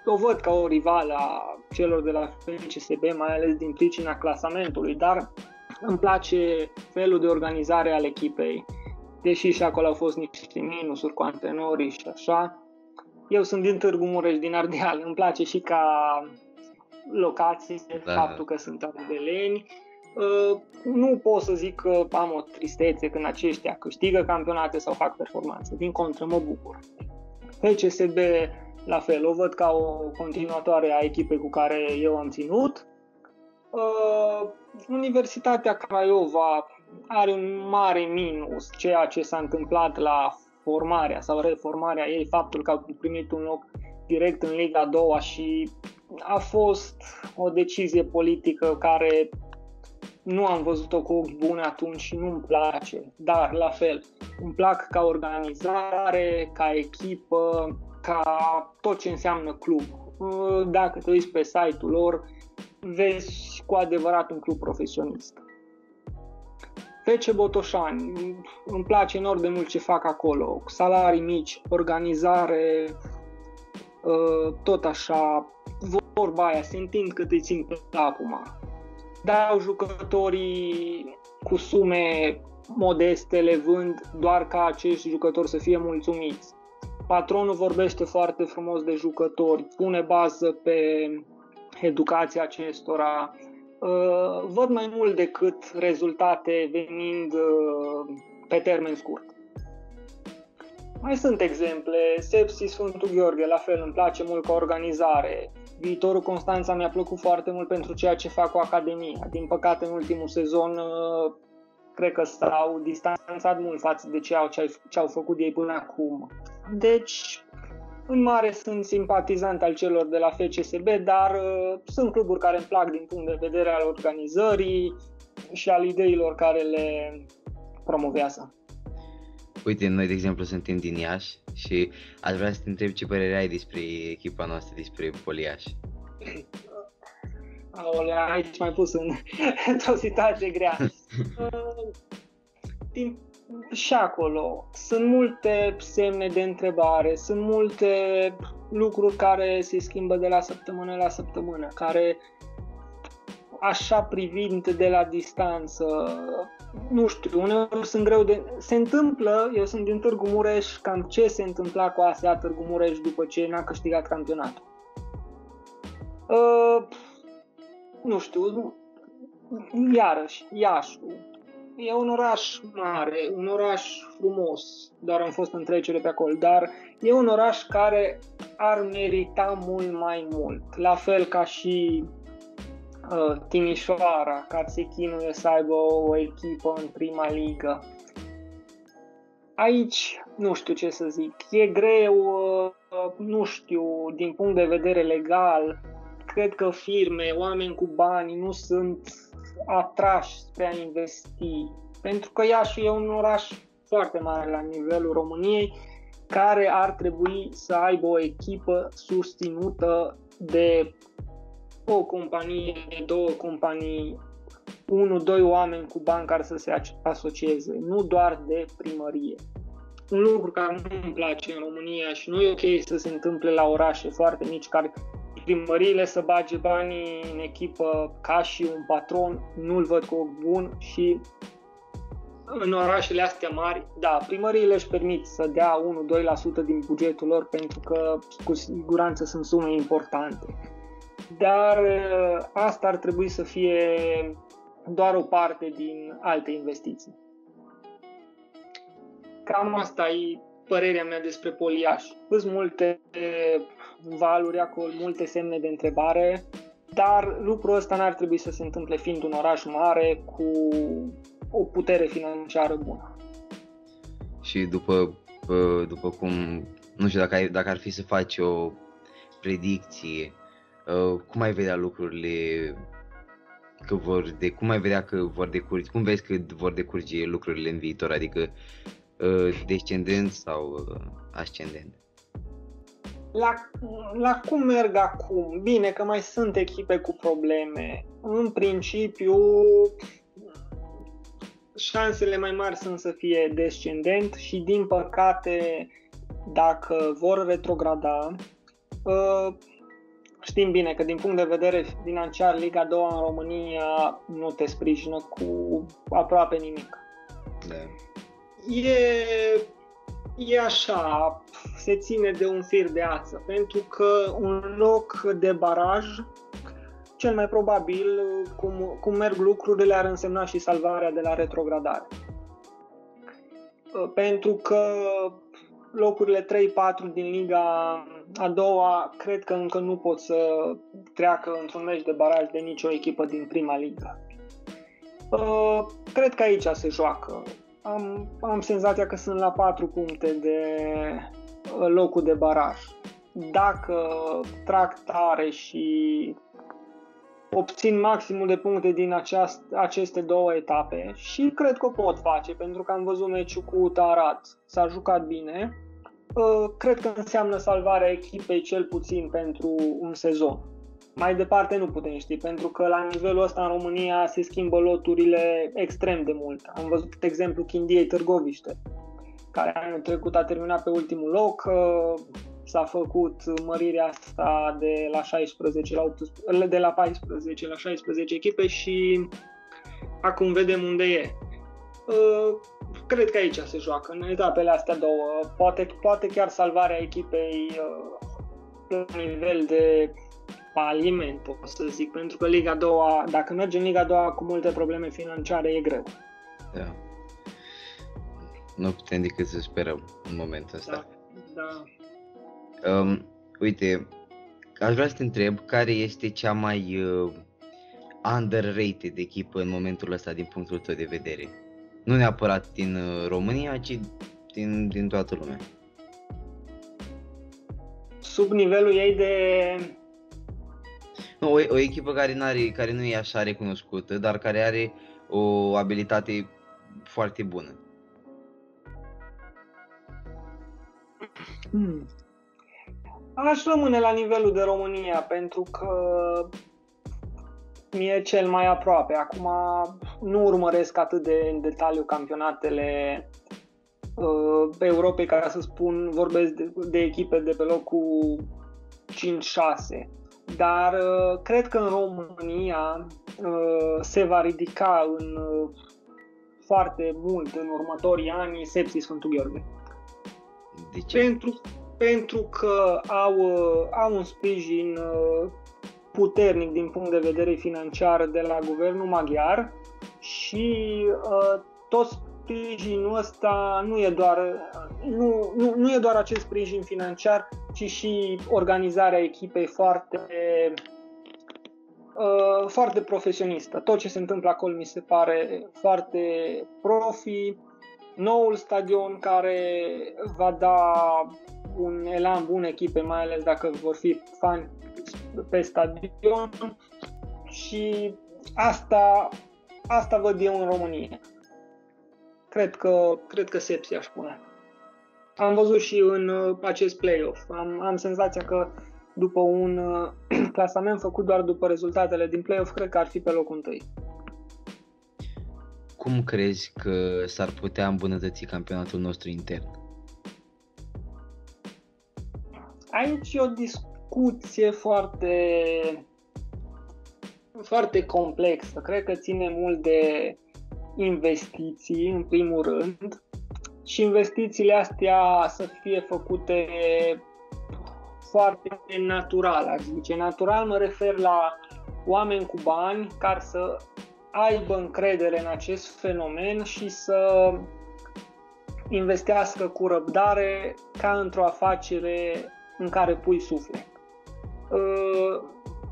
Speaker 3: o văd ca o rivală a celor de la FCSB, mai ales din pricina clasamentului, dar îmi place felul de organizare al echipei, deși și acolo au fost niște minusuri cu antrenorii și așa. Eu sunt din Târgu Mureș, din Ardeal, îmi place și ca locație da. faptul că sunt ardeleni. Uh, nu pot să zic că am o tristețe când aceștia câștigă campionate sau fac performanțe. Din contră, mă bucur. FCSB la fel, o văd ca o continuatoare a echipei cu care eu am ținut. Uh, Universitatea Craiova are un mare minus, ceea ce s-a întâmplat la formarea sau reformarea ei, faptul că au primit un loc direct în Liga 2 și a fost o decizie politică care nu am văzut-o cu ochi buni atunci și nu-mi place, dar la fel, îmi plac ca organizare, ca echipă, ca tot ce înseamnă club. Dacă te uiți pe site-ul lor, vezi cu adevărat un club profesionist. FC Botoșani, îmi place enorm de mult ce fac acolo, salarii mici, organizare, ă, tot așa, vorba aia, se întind cât îi țin pe acum. Dau jucătorii cu sume modeste, le vând doar ca acești jucători să fie mulțumiți. Patronul vorbește foarte frumos de jucători, pune bază pe educația acestora. Uh, văd mai mult decât rezultate venind uh, pe termen scurt. Mai sunt exemple, Sepsi Sfântul Gheorghe, la fel îmi place mult ca organizare. Viitorul Constanța mi-a plăcut foarte mult pentru ceea ce fac cu Academia. Din păcate, în ultimul sezon, uh, cred că s-au distanțat mult față de ce au, ce au făcut ei până acum. Deci, în mare sunt simpatizant al celor de la FCSB, dar uh, sunt cluburi care îmi plac din punct de vedere al organizării și al ideilor care le promovează.
Speaker 1: Uite, noi, de exemplu, suntem din Iași și aș vrea să te întreb ce părere ai despre echipa noastră, despre Poliaș. [laughs]
Speaker 3: Aolea, aici mai pus în, [laughs] într-o situație grea. [laughs] Uh, din și acolo sunt multe semne de întrebare, sunt multe lucruri care se schimbă de la săptămână la săptămână, care așa privind de la distanță, nu știu, uneori sunt greu de... Se întâmplă, eu sunt din Târgu Mureș, cam ce se întâmpla cu ASEA Târgu Mureș după ce n-a câștigat campionatul. Uh, nu știu, iarăși, Iașul, e un oraș mare, un oraș frumos, dar am fost în trecere pe acolo, dar e un oraș care ar merita mult mai mult. La fel ca și uh, Timișoara, care se chinuie să aibă o echipă în prima ligă. Aici nu știu ce să zic. E greu, uh, nu știu, din punct de vedere legal, cred că firme, oameni cu bani nu sunt atrași spre a investi. Pentru că Iași e un oraș foarte mare la nivelul României care ar trebui să aibă o echipă susținută de o companie, de două companii, unu, doi oameni cu bani care să se asocieze, nu doar de primărie. Un lucru care nu îmi place în România și nu e ok să se întâmple la orașe foarte mici care primăriile să bage banii în echipă ca și un patron, nu-l văd cu ochi bun și în orașele astea mari, da, primăriile își permit să dea 1-2% din bugetul lor pentru că cu siguranță sunt sume importante. Dar ă, asta ar trebui să fie doar o parte din alte investiții. Cam asta e părerea mea despre Poliaș. Sunt multe valuri acolo, multe semne de întrebare, dar lucrul ăsta n-ar trebui să se întâmple fiind un oraș mare cu o putere financiară bună.
Speaker 1: Și după, după cum, nu știu, dacă, ai, dacă ar fi să faci o predicție, cum ai vedea lucrurile că vor de, cum ai vedea că vor decurge, cum vezi că vor decurge lucrurile în viitor, adică descendent sau ascendent?
Speaker 3: La, la cum merg acum? Bine că mai sunt echipe cu probleme. În principiu, șansele mai mari sunt să fie descendent și din păcate dacă vor retrograda, ă, știm bine că din punct de vedere financiar Liga 2 în România nu te sprijină cu aproape nimic.
Speaker 1: Da.
Speaker 3: E, e așa, se ține de un fir de ață, pentru că un loc de baraj cel mai probabil, cum, cum merg lucrurile, ar însemna și salvarea de la retrogradare. Pentru că locurile 3-4 din Liga a doua cred că încă nu pot să treacă într-un meci de baraj de nicio echipă din prima ligă. Cred că aici se joacă. Am, am senzația că sunt la 4 puncte de locul de baraj. Dacă trag tare și obțin maximul de puncte din aceast, aceste două etape și cred că o pot face pentru că am văzut meciul cu Tarat, s-a jucat bine. Uh, cred că înseamnă salvarea echipei cel puțin pentru un sezon. Mai departe nu putem ști, pentru că la nivelul ăsta în România se schimbă loturile extrem de mult. Am văzut exemplu Chindiei Târgoviște, care anul trecut a terminat pe ultimul loc, uh, s-a făcut mărirea asta de la 16 la 18, de la 14 la 16 echipe și acum vedem unde e. Uh, cred că aici se joacă, în etapele astea două. Poate, poate chiar salvarea echipei uh, la nivel de faliment, pot să zic, pentru că Liga 2, dacă merge în Liga 2 cu multe probleme financiare, e greu.
Speaker 1: Da. Nu putem decât să sperăm în momentul ăsta.
Speaker 3: Da, da.
Speaker 1: Um, uite, aș vrea să te întreb care este cea mai uh, underrated echipă în momentul ăsta din punctul tău de vedere. Nu neapărat din uh, România, ci din, din toată lumea.
Speaker 3: Sub nivelul ei de...
Speaker 1: Nu, [laughs] o, o echipă care, n-are, care nu e așa recunoscută, dar care are o abilitate foarte bună.
Speaker 3: Hmm. Aș rămâne la nivelul de România pentru că mi-e cel mai aproape. Acum nu urmăresc atât de în detaliu campionatele uh, Europei, ca să spun, vorbesc de, de echipe de pe locul 5-6. Dar uh, cred că în România uh, se va ridica în uh, foarte mult în următorii ani Sepsi Sfântul Gheorghe.
Speaker 1: De ce?
Speaker 3: Pentru pentru că au, uh, au un sprijin uh, puternic din punct de vedere financiar de la guvernul maghiar și uh, tot sprijinul ăsta nu e doar, nu, nu, nu e doar acest sprijin financiar, ci și organizarea echipei foarte, uh, foarte profesionistă. Tot ce se întâmplă acolo mi se pare foarte profi. Noul stadion care va da un elan bun echipe, mai ales dacă vor fi fani pe stadion și asta, asta văd eu în România. Cred că, cred că Sepsi aș spune. Am văzut și în uh, acest play-off. Am, am senzația că după un uh, [clears throat] clasament făcut doar după rezultatele din play-off, cred că ar fi pe locul întâi.
Speaker 1: Cum crezi că s-ar putea îmbunătăți campionatul nostru intern?
Speaker 3: aici e o discuție foarte foarte complexă. Cred că ține mult de investiții, în primul rând, și investițiile astea să fie făcute foarte natural, aș zice. Natural mă refer la oameni cu bani care să aibă încredere în acest fenomen și să investească cu răbdare ca într-o afacere în care pui suflet. Uh,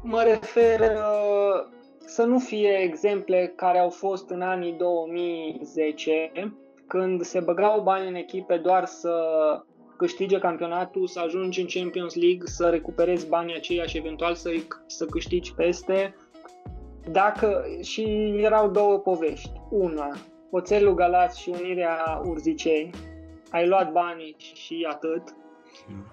Speaker 3: mă refer uh, să nu fie exemple care au fost în anii 2010, când se băgau bani în echipe doar să câștige campionatul, să ajungi în Champions League, să recuperezi banii aceia și eventual să, să câștigi peste. Dacă și erau două povești. Una, Oțelul Galați și Unirea Urzicei. Ai luat banii și atât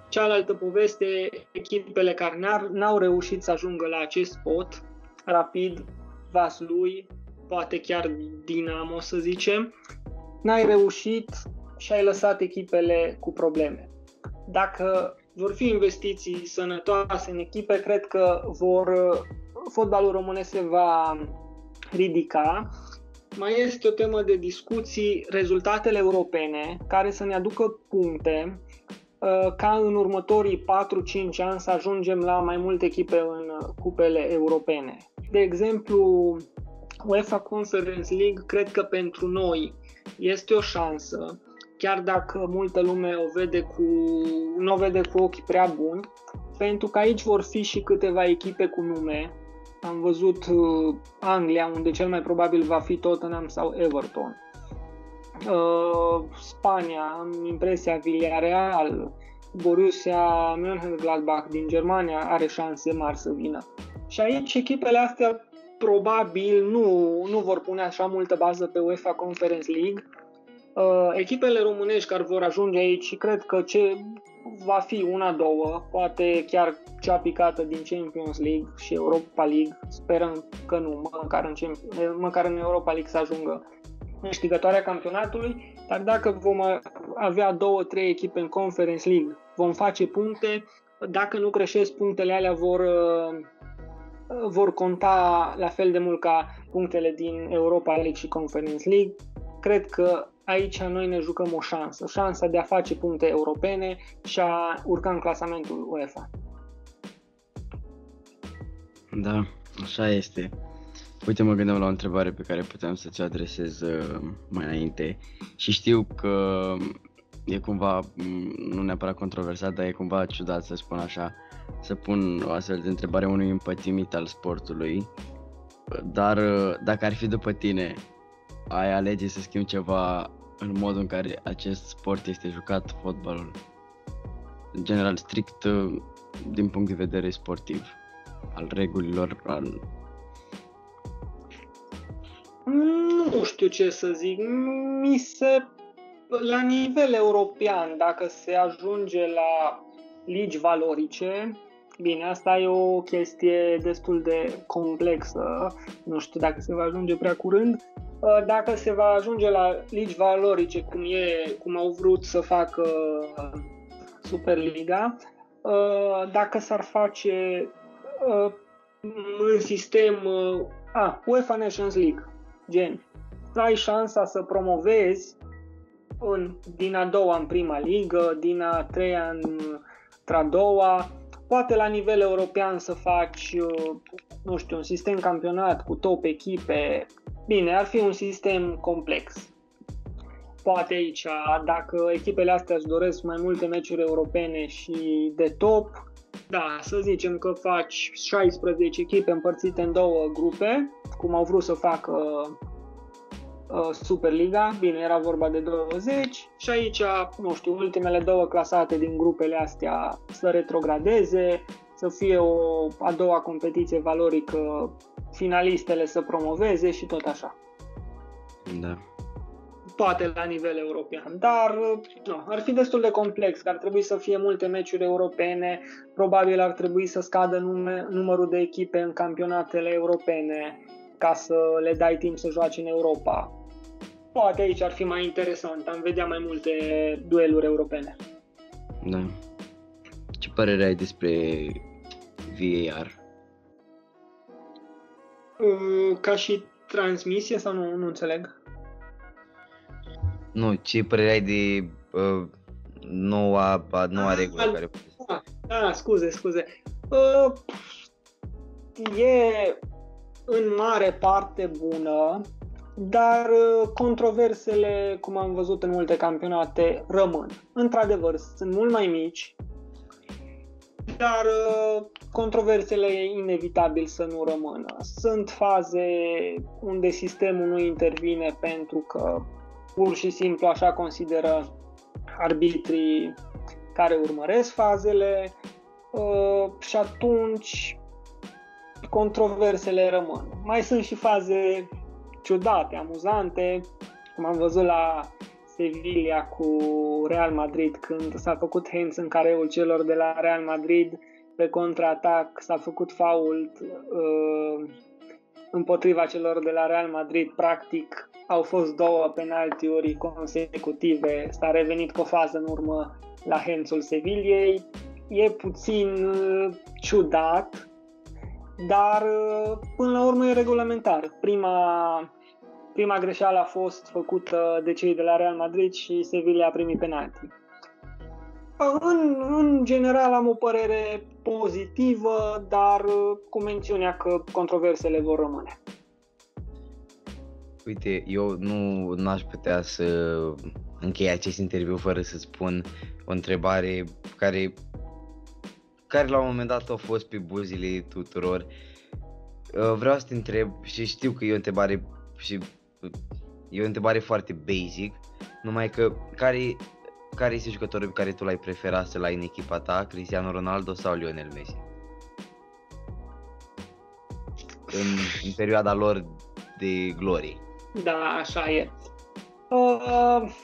Speaker 3: Cealaltă poveste, echipele care n-au reușit să ajungă la acest spot, Rapid, Vaslui, poate chiar Dinamo să zicem, n-ai reușit și ai lăsat echipele cu probleme. Dacă vor fi investiții sănătoase în echipe, cred că vor, fotbalul românesc se va ridica. Mai este o temă de discuții, rezultatele europene, care să ne aducă puncte uh, ca în următorii 4-5 ani să ajungem la mai multe echipe în cupele europene. De exemplu, UEFA Conference League cred că pentru noi este o șansă, chiar dacă multă lume o vede cu, nu o vede cu ochi prea buni, pentru că aici vor fi și câteva echipe cu nume. Am văzut uh, Anglia, unde cel mai probabil va fi Tottenham sau Everton. Uh, Spania, am impresia Villarreal, Borussia Mönchengladbach din Germania are șanse mari să vină. Și aici echipele astea probabil nu, nu vor pune așa multă bază pe UEFA Conference League. Uh, echipele românești care vor ajunge aici, cred că ce va fi una, două, poate chiar cea picată din Champions League și Europa League, sperăm că nu, măcar în, Champions, măcar în Europa League să ajungă câștigătoarea campionatului, dar dacă vom avea două, trei echipe în Conference League, vom face puncte, dacă nu creșesc punctele alea vor, uh, vor conta la fel de mult ca punctele din Europa League și Conference League. Cred că aici noi ne jucăm o șansă, șansa de a face puncte europene și a urca în clasamentul UEFA.
Speaker 2: Da, așa este. Uite, mă gândeam la o întrebare pe care puteam să ți adresez uh, mai înainte și știu că e cumva, nu neapărat controversat, dar e cumva ciudat să spun așa, să pun o astfel de întrebare unui împătimit al sportului, dar dacă ar fi după tine, ai alege să schimbi ceva în modul în care acest sport este jucat, fotbalul, în general strict din punct de vedere sportiv, al regulilor, al...
Speaker 3: Nu știu ce să zic, mi se la nivel european, dacă se ajunge la ligi valorice, bine, asta e o chestie destul de complexă, nu știu dacă se va ajunge prea curând, uh, dacă se va ajunge la ligi valorice, cum, e, cum au vrut să facă Superliga, uh, dacă s-ar face uh, în sistem a, UEFA Nations League, gen, ai șansa să promovezi în, din a doua în prima ligă, din a treia în a doua, poate la nivel european să faci, nu știu, un sistem campionat cu top echipe. Bine, ar fi un sistem complex. Poate aici, dacă echipele astea își doresc mai multe meciuri europene și de top, da, să zicem că faci 16 echipe împărțite în două grupe, cum au vrut să facă Uh, Superliga, bine, era vorba de 20 și aici, nu știu, ultimele două clasate din grupele astea să retrogradeze, să fie o a doua competiție valorică, finalistele să promoveze și tot așa.
Speaker 2: Da.
Speaker 3: Toate la nivel european, dar nu, ar fi destul de complex, că ar trebui să fie multe meciuri europene, probabil ar trebui să scadă nume, numărul de echipe în campionatele europene, ca să le dai timp să joace în Europa. Poate aici ar fi mai interesant, am vedea mai multe dueluri europene.
Speaker 2: Da. Ce părere ai despre VAR?
Speaker 3: Uh, ca și transmisie sau nu, nu înțeleg?
Speaker 1: Nu, ce părere ai de uh, noua, noua ah, regulă care...
Speaker 3: Ah, ah, scuze, scuze. Uh, e în mare parte bună, dar uh, controversele, cum am văzut în multe campionate, rămân. Într-adevăr, sunt mult mai mici, dar uh, controversele e inevitabil să nu rămână. Sunt faze unde sistemul nu intervine pentru că pur și simplu așa consideră arbitrii care urmăresc fazele uh, și atunci controversele rămân. Mai sunt și faze ciudate, amuzante, cum am văzut la Sevilla cu Real Madrid când s-a făcut hands în careul celor de la Real Madrid pe contraatac, s-a făcut fault uh, împotriva celor de la Real Madrid, practic au fost două penaltiuri consecutive, s-a revenit cu o fază în urmă la Hensul Seviliei. E puțin uh, ciudat, dar uh, până la urmă e regulamentar. Prima, prima greșeală a fost făcută de cei de la Real Madrid și Sevilla a primit penalti. În, în general am o părere pozitivă, dar uh, cu mențiunea că controversele vor rămâne.
Speaker 1: Uite, eu nu n-aș putea să închei acest interviu fără să spun o întrebare care, care la un moment dat a fost pe buzile tuturor. Uh, vreau să te întreb și știu că e o întrebare și e o întrebare foarte basic, numai că care, care este jucătorul pe care tu l-ai preferat să l-ai în echipa ta, Cristiano Ronaldo sau Lionel Messi? În, în perioada lor de glorie.
Speaker 3: Da, așa e. Uh,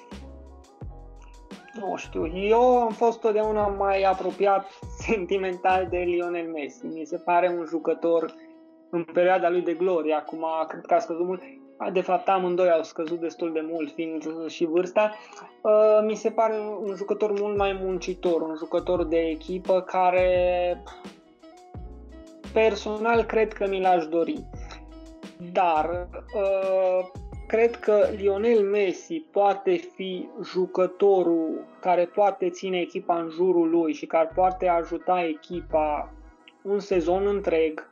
Speaker 3: nu știu, eu am fost totdeauna mai apropiat [laughs] sentimental de Lionel Messi. Mi se pare un jucător în perioada lui de glorie. Acum cred că a scăzut mult. De fapt, amândoi au scăzut destul de mult, fiind și vârsta. Uh, mi se pare un jucător mult mai muncitor, un jucător de echipă care personal cred că mi l-aș dori. Dar uh, cred că Lionel Messi poate fi jucătorul care poate ține echipa în jurul lui și care poate ajuta echipa un sezon întreg.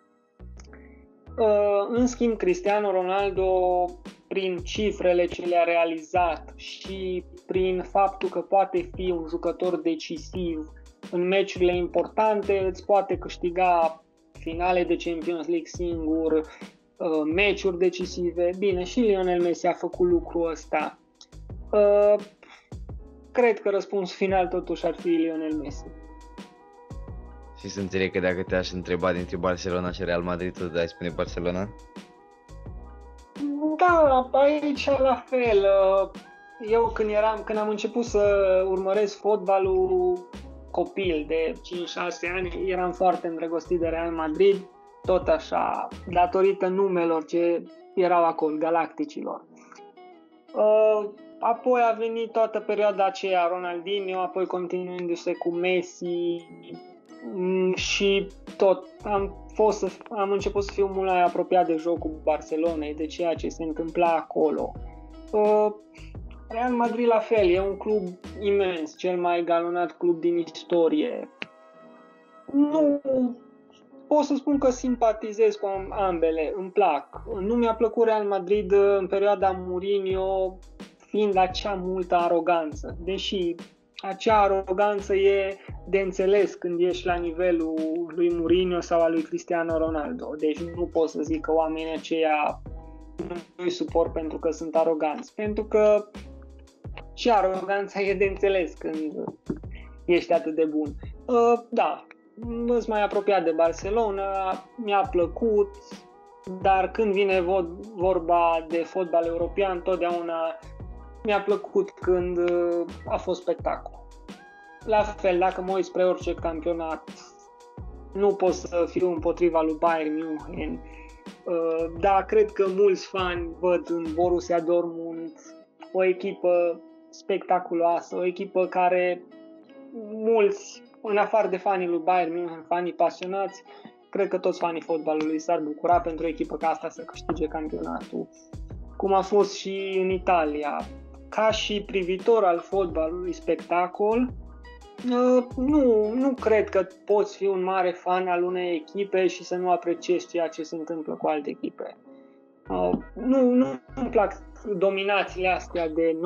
Speaker 3: Uh, în schimb, Cristiano Ronaldo, prin cifrele ce le-a realizat și prin faptul că poate fi un jucător decisiv în meciurile importante, îți poate câștiga finale de Champions League singur, uh, meciuri decisive. Bine, și Lionel Messi a făcut lucrul ăsta. Uh, cred că răspunsul final totuși ar fi Lionel Messi.
Speaker 1: Și să înțeleg că dacă te-aș întreba dintre Barcelona și Real Madrid, tu dai spune Barcelona?
Speaker 3: Da, aici la fel. Uh, eu când, eram, când am început să urmăresc fotbalul copil de 5-6 ani, eram foarte îndrăgostit de Real Madrid tot așa, datorită numelor ce erau acolo, galacticilor. Uh, apoi a venit toată perioada aceea Ronaldinho, apoi continuându-se cu Messi mm, și tot am, fost să, am început să fiu mult mai apropiat de jocul Barcelonei, de ceea ce se întâmpla acolo. Uh, Real Madrid la fel, e un club imens, cel mai galonat club din istorie. Nu pot să spun că simpatizez cu ambele, îmi plac. Nu mi-a plăcut Real Madrid în perioada Mourinho, fiind acea multă aroganță. Deși acea aroganță e de înțeles când ești la nivelul lui Mourinho sau al lui Cristiano Ronaldo. Deci nu pot să zic că oamenii aceia nu îi suport pentru că sunt aroganți. Pentru că și aroganța e de înțeles când ești atât de bun. Uh, da, sunt mai apropiat de Barcelona, mi-a plăcut, dar când vine vorba de fotbal european, totdeauna mi-a plăcut când uh, a fost spectacol. La fel, dacă mă uit spre orice campionat, nu pot să fiu împotriva lui Bayern München, uh, dar cred că mulți fani văd în Borussia Dortmund o echipă spectaculoasă, o echipă care mulți în afară de fanii lui Bayern München, fanii pasionați, cred că toți fanii fotbalului s-ar bucura pentru o echipă ca asta să câștige campionatul. Cum a fost și în Italia. Ca și privitor al fotbalului spectacol, uh, nu, nu cred că poți fi un mare fan al unei echipe și să nu apreciezi ceea ce se întâmplă cu alte echipe. Uh, nu, nu îmi plac dominațiile astea de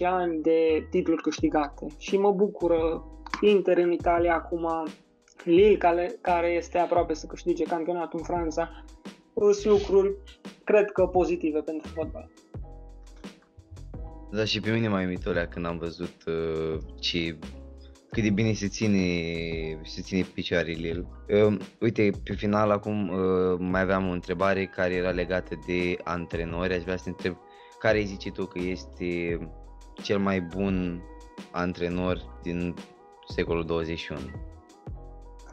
Speaker 3: 9-10 ani de titluri câștigate și mă bucură Inter în Italia acum, Lille care, care este aproape să câștige campionatul în Franța, sunt lucruri, cred că, pozitive pentru fotbal.
Speaker 1: Da, și pe mine mai umitolea când am văzut uh, ce, cât de bine se ține, se ține picioarele Uh, uite, pe final acum uh, mai aveam o întrebare care era legată de antrenori. Aș vrea să te întreb care îi zici tu că este cel mai bun antrenor din secolul 21?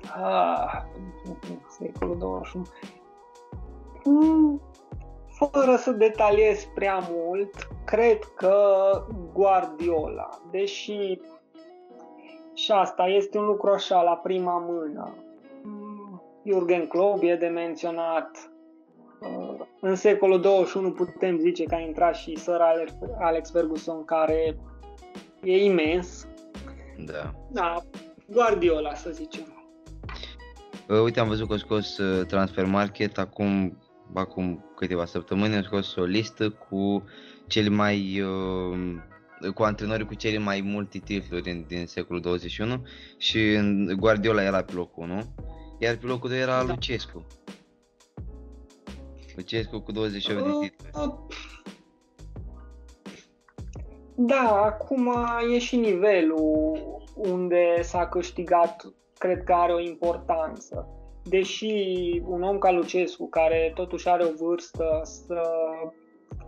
Speaker 3: Ah, secolul 21. Mm, fără să detaliez prea mult, cred că Guardiola, deși și asta este un lucru așa la prima mână. Mm, Jurgen Klopp e de menționat. Uh, în secolul 21 putem zice că a intrat și Sir Alex Ferguson, care e imens.
Speaker 1: Da.
Speaker 3: Da, Guardiola, să zicem.
Speaker 1: Uh, uite, am văzut că a scos uh, Transfer Market acum, acum câteva săptămâni, a scos o listă cu cele mai uh, cu antrenorii cu cele mai multe titluri din, din secolul 21 și Guardiola era pe locul 1, iar pe locul 2 era da. Lucescu. Lucescu cu 28 uh, de titluri.
Speaker 3: Da, acum e și nivelul unde s-a câștigat, cred că are o importanță. Deși un om ca Lucescu, care totuși are o vârstă să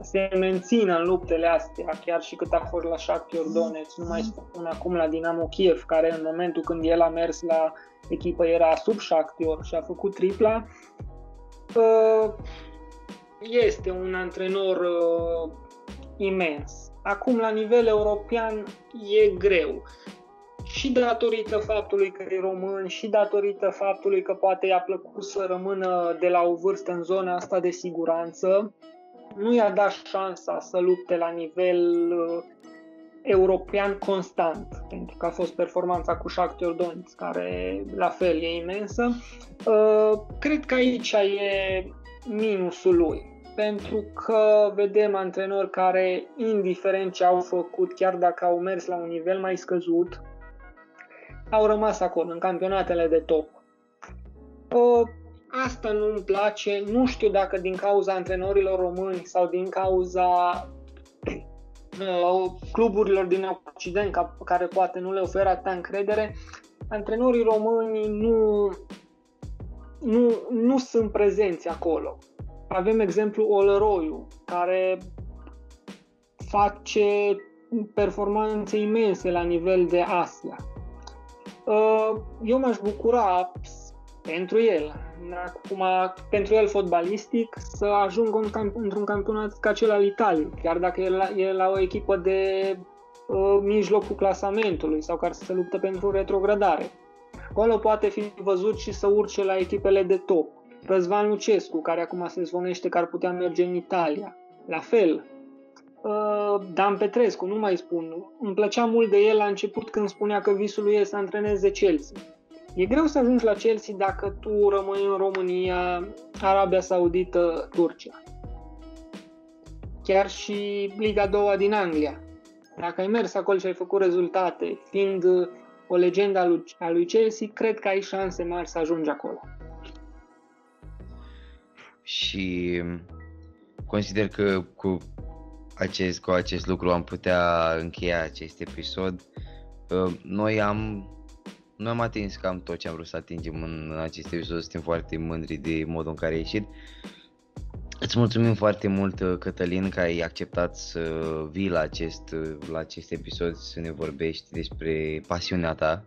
Speaker 3: se mențină în luptele astea, chiar și cât a fost la Shakhtar Donetsk, nu mai spun acum la Dinamo Kiev, care în momentul când el a mers la echipă era sub Shakhtar și a făcut tripla, ă, este un antrenor ă, imens. Acum, la nivel european, e greu. Și datorită faptului că e român, și datorită faptului că poate i-a plăcut să rămână de la o vârstă în zona asta de siguranță, nu i-a dat șansa să lupte la nivel uh, european constant, pentru că a fost performanța cu Shakhtar Donetsk, care la fel e imensă. Uh, cred că aici e minusul lui pentru că vedem antrenori care, indiferent ce au făcut, chiar dacă au mers la un nivel mai scăzut, au rămas acolo, în campionatele de top. Uh, asta nu îmi place, nu știu dacă din cauza antrenorilor români sau din cauza uh, cluburilor din Occident care poate nu le oferă atâta încredere, antrenorii români nu, nu, nu sunt prezenți acolo avem exemplu Olăroiu, care face performanțe imense la nivel de Asia. Uh, eu m-aș bucura pentru el, acum pentru el fotbalistic, să ajungă în camp- într-un campionat ca cel al Italiei, chiar dacă e la, e la o echipă de uh, mijlocul clasamentului sau care să se luptă pentru retrogradare. Acolo poate fi văzut și să urce la echipele de top. Răzvan Lucescu, care acum se zvonește că ar putea merge în Italia. La fel. Uh, Dan Petrescu, nu mai spun. Îmi plăcea mult de el la început când spunea că visul lui e să antreneze Chelsea. E greu să ajungi la Chelsea dacă tu rămâi în România, Arabia Saudită, Turcia. Chiar și Liga 2 din Anglia. Dacă ai mers acolo și ai făcut rezultate, fiind o legendă a lui Chelsea, cred că ai șanse mari să ajungi acolo
Speaker 1: și consider că cu acest, cu acest lucru am putea încheia acest episod. Noi am noi am atins cam tot ce am vrut să atingem în acest episod, suntem foarte mândri de modul în care a ieșit. Îți mulțumim foarte mult, Cătălin, că ai acceptat să vii la acest, la acest episod să ne vorbești despre pasiunea ta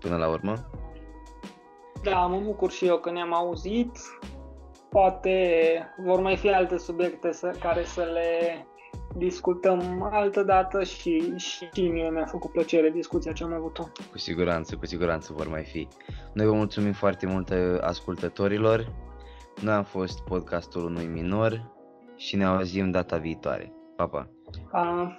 Speaker 1: până la urmă.
Speaker 3: Da, mă bucur și eu că ne-am auzit poate vor mai fi alte subiecte să, care să le discutăm altă dată și, și mie mi-a făcut plăcere discuția ce am avut-o.
Speaker 1: Cu siguranță, cu siguranță vor mai fi. Noi vă mulțumim foarte mult ascultătorilor. Noi am fost podcastul unui minor și ne auzim data viitoare. Pa, pa!
Speaker 3: pa.